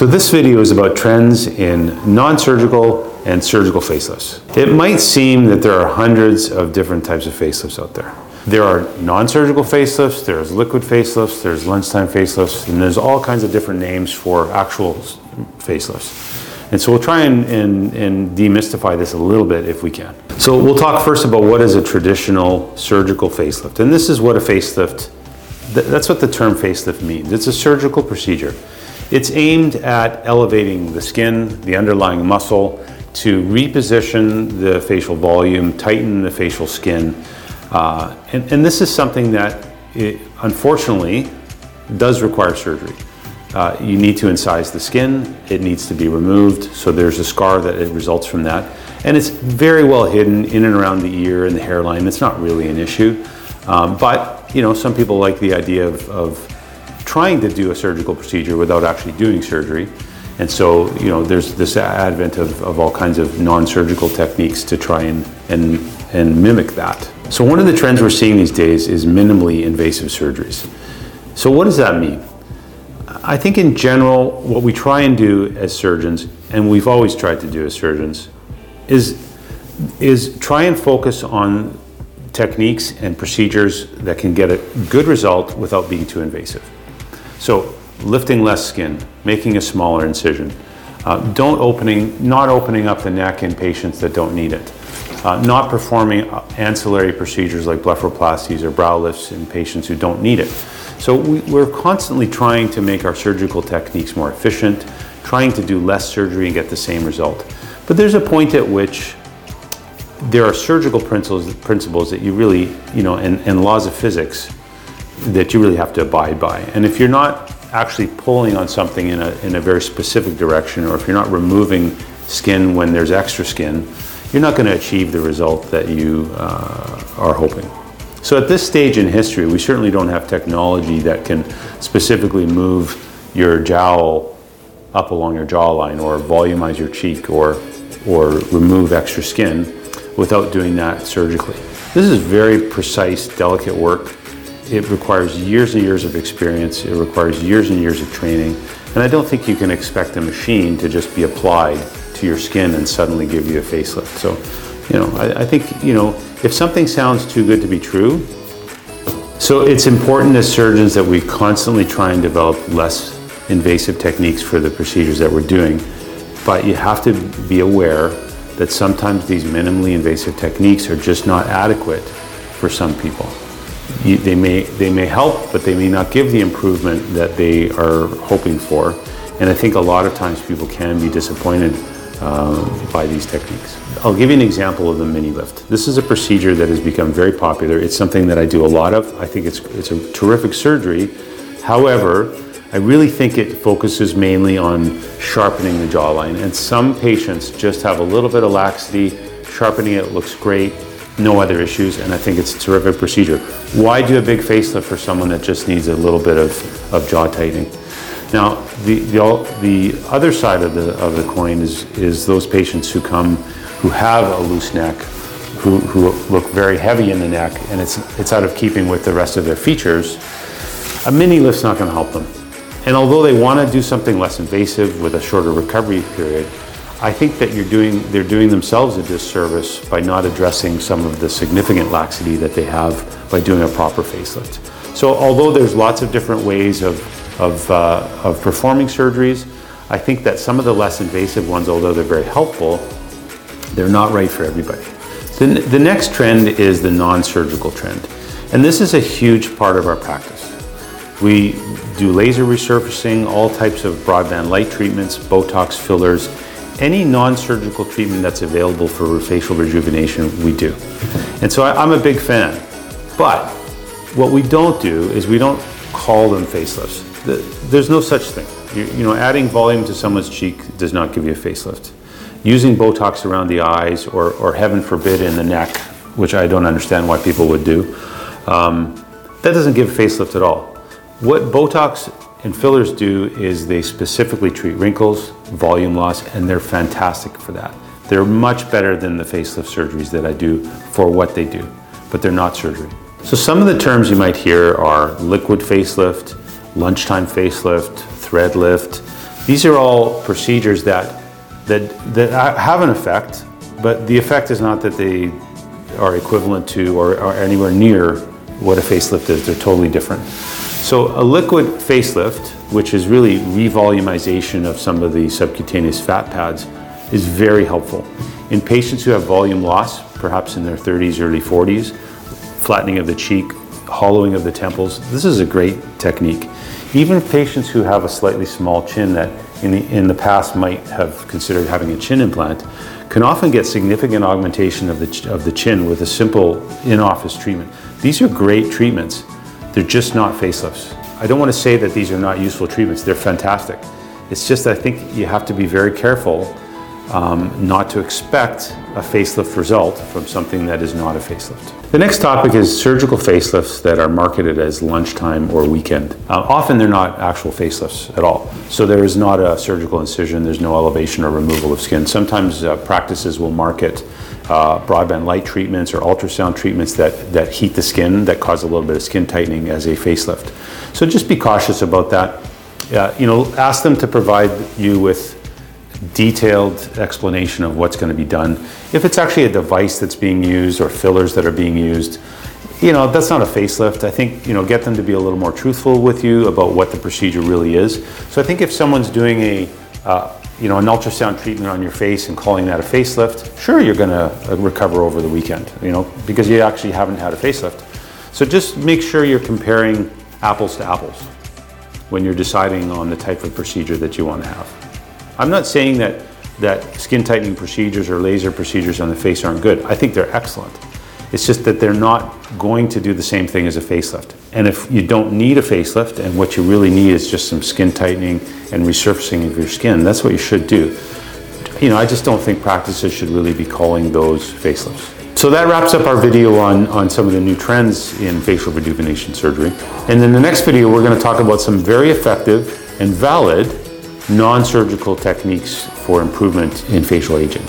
So this video is about trends in non-surgical and surgical facelifts. It might seem that there are hundreds of different types of facelifts out there. There are non-surgical facelifts, there's liquid facelifts, there's lunchtime facelifts, and there's all kinds of different names for actual facelifts. And so we'll try and, and, and demystify this a little bit if we can. So we'll talk first about what is a traditional surgical facelift. And this is what a facelift, that's what the term facelift means. It's a surgical procedure. It's aimed at elevating the skin, the underlying muscle, to reposition the facial volume, tighten the facial skin. Uh, and, and, this is something that, it, unfortunately, does require surgery. Uh, you need to incise the skin, it needs to be removed, so there's a scar that results from that. And it's very well hidden in and around the ear and the hairline. It's not really an issue. Um, but, you know, some people like the idea of, of trying to do a surgical procedure without actually doing surgery. And so, you know, there's this advent of, of all kinds of non-surgical techniques to try and, and, and mimic that. So one of the trends we're seeing these days is minimally invasive surgeries. So what does that mean? I think in general, what we try and do as surgeons, and we've always tried to do as surgeons, is, is try and focus on techniques and procedures that can get a good result without being too invasive. So lifting less skin, making a smaller incision, uh, don't opening, not opening up the neck in patients that don't need it, uh, not performing ancillary procedures like blepharoplasties or brow lifts in patients who don't need it. So we, we're constantly trying to make our surgical techniques more efficient, trying to do less surgery and get the same result. But there's a point at which there are surgical principles, principles that you really, you know, and, and laws of physics that you really have to abide by. And if you're not actually pulling on something in a, in a very specific direction, or if you're not removing skin when there's extra skin, you're not going to achieve the result that you uh, are hoping. So at this stage in history, we certainly don't have technology that can specifically move your jowl up along your jawline or volumize your cheek or, or remove extra skin without doing that surgically. This is very precise, delicate work it requires years and years of experience. It requires years and years of training. And I don't think you can expect a machine to just be applied to your skin and suddenly give you a facelift. So, you know, I, I think, you know, if something sounds too good to be true, so it's important as surgeons that we constantly try and develop less invasive techniques for the procedures that we're doing. But you have to be aware that sometimes these minimally invasive techniques are just not adequate for some people you, they may they may help, but they may not give the improvement that they are hoping for. And I think a lot of times people can be disappointed uh, by these techniques. I'll give you an example of the mini lift. This is a procedure that has become very popular. It's something that I do a lot of. I think it's it's a terrific surgery. However, I really think it focuses mainly on sharpening the jawline. And some patients just have a little bit of laxity. Sharpening it looks great no other issues, and I think it's a terrific procedure. Why do a big facelift for someone that just needs a little bit of, of jaw tightening? Now, the, the, the other side of the, of the coin is, is those patients who come who have a loose neck, who, who look very heavy in the neck, and it's, it's out of keeping with the rest of their features. A mini lift's not going to help them. And although they want to do something less invasive with a shorter recovery period, I think that you're doing, they're doing themselves a disservice by not addressing some of the significant laxity that they have by doing a proper facelift. So although there's lots of different ways of, of, uh, of performing surgeries, I think that some of the less invasive ones, although they're very helpful, they're not right for everybody. The, the next trend is the non-surgical trend. And this is a huge part of our practice. We do laser resurfacing, all types of broadband light treatments, Botox fillers, any non-surgical treatment that's available for facial rejuvenation, we do. And so I, am a big fan. But what we don't do is we don't call them facelifts. There's no such thing. You, you know, adding volume to someone's cheek does not give you a facelift. Using Botox around the eyes, or, or heaven forbid in the neck, which I don't understand why people would do, um, that doesn't give a facelift at all. What Botox and fillers do is they specifically treat wrinkles, volume loss, and they're fantastic for that. They're much better than the facelift surgeries that I do for what they do, but they're not surgery. So some of the terms you might hear are liquid facelift, lunchtime facelift, thread lift. These are all procedures that, that, that have an effect, but the effect is not that they are equivalent to or, or anywhere near what a facelift is. They're totally different. So a liquid facelift, which is really revolumization of some of the subcutaneous fat pads, is very helpful. In patients who have volume loss, perhaps in their 30s, early 40s, flattening of the cheek, hollowing of the temples, this is a great technique. Even patients who have a slightly small chin that in the, in the past might have considered having a chin implant can often get significant augmentation of the, of the chin with a simple in-office treatment. These are great treatments. They're just not facelifts. I don't want to say that these are not useful treatments. They're fantastic. It's just that I think you have to be very careful um, not to expect a facelift result from something that is not a facelift. The next topic is surgical facelifts that are marketed as lunchtime or weekend. Uh, often they're not actual facelifts at all. So there is not a surgical incision, there's no elevation or removal of skin. Sometimes uh, practices will market uh, broadband light treatments or ultrasound treatments that, that heat the skin, that cause a little bit of skin tightening as a facelift. So just be cautious about that. Uh, you know, ask them to provide you with detailed explanation of what's going to be done. If it's actually a device that's being used or fillers that are being used, you know, that's not a facelift. I think, you know, get them to be a little more truthful with you about what the procedure really is. So I think if someone's doing a, uh, you know, an ultrasound treatment on your face and calling that a facelift, sure, you're going to uh, recover over the weekend, you know, because you actually haven't had a facelift. So just make sure you're comparing apples to apples when you're deciding on the type of procedure that you want to have. I'm not saying that, that skin tightening procedures or laser procedures on the face aren't good. I think they're excellent. It's just that they're not going to do the same thing as a facelift. And if you don't need a facelift and what you really need is just some skin tightening and resurfacing of your skin, that's what you should do. You know, I just don't think practices should really be calling those facelifts. So that wraps up our video on, on some of the new trends in facial rejuvenation surgery. And in the next video, we're going to talk about some very effective and valid non-surgical techniques for improvement in facial aging.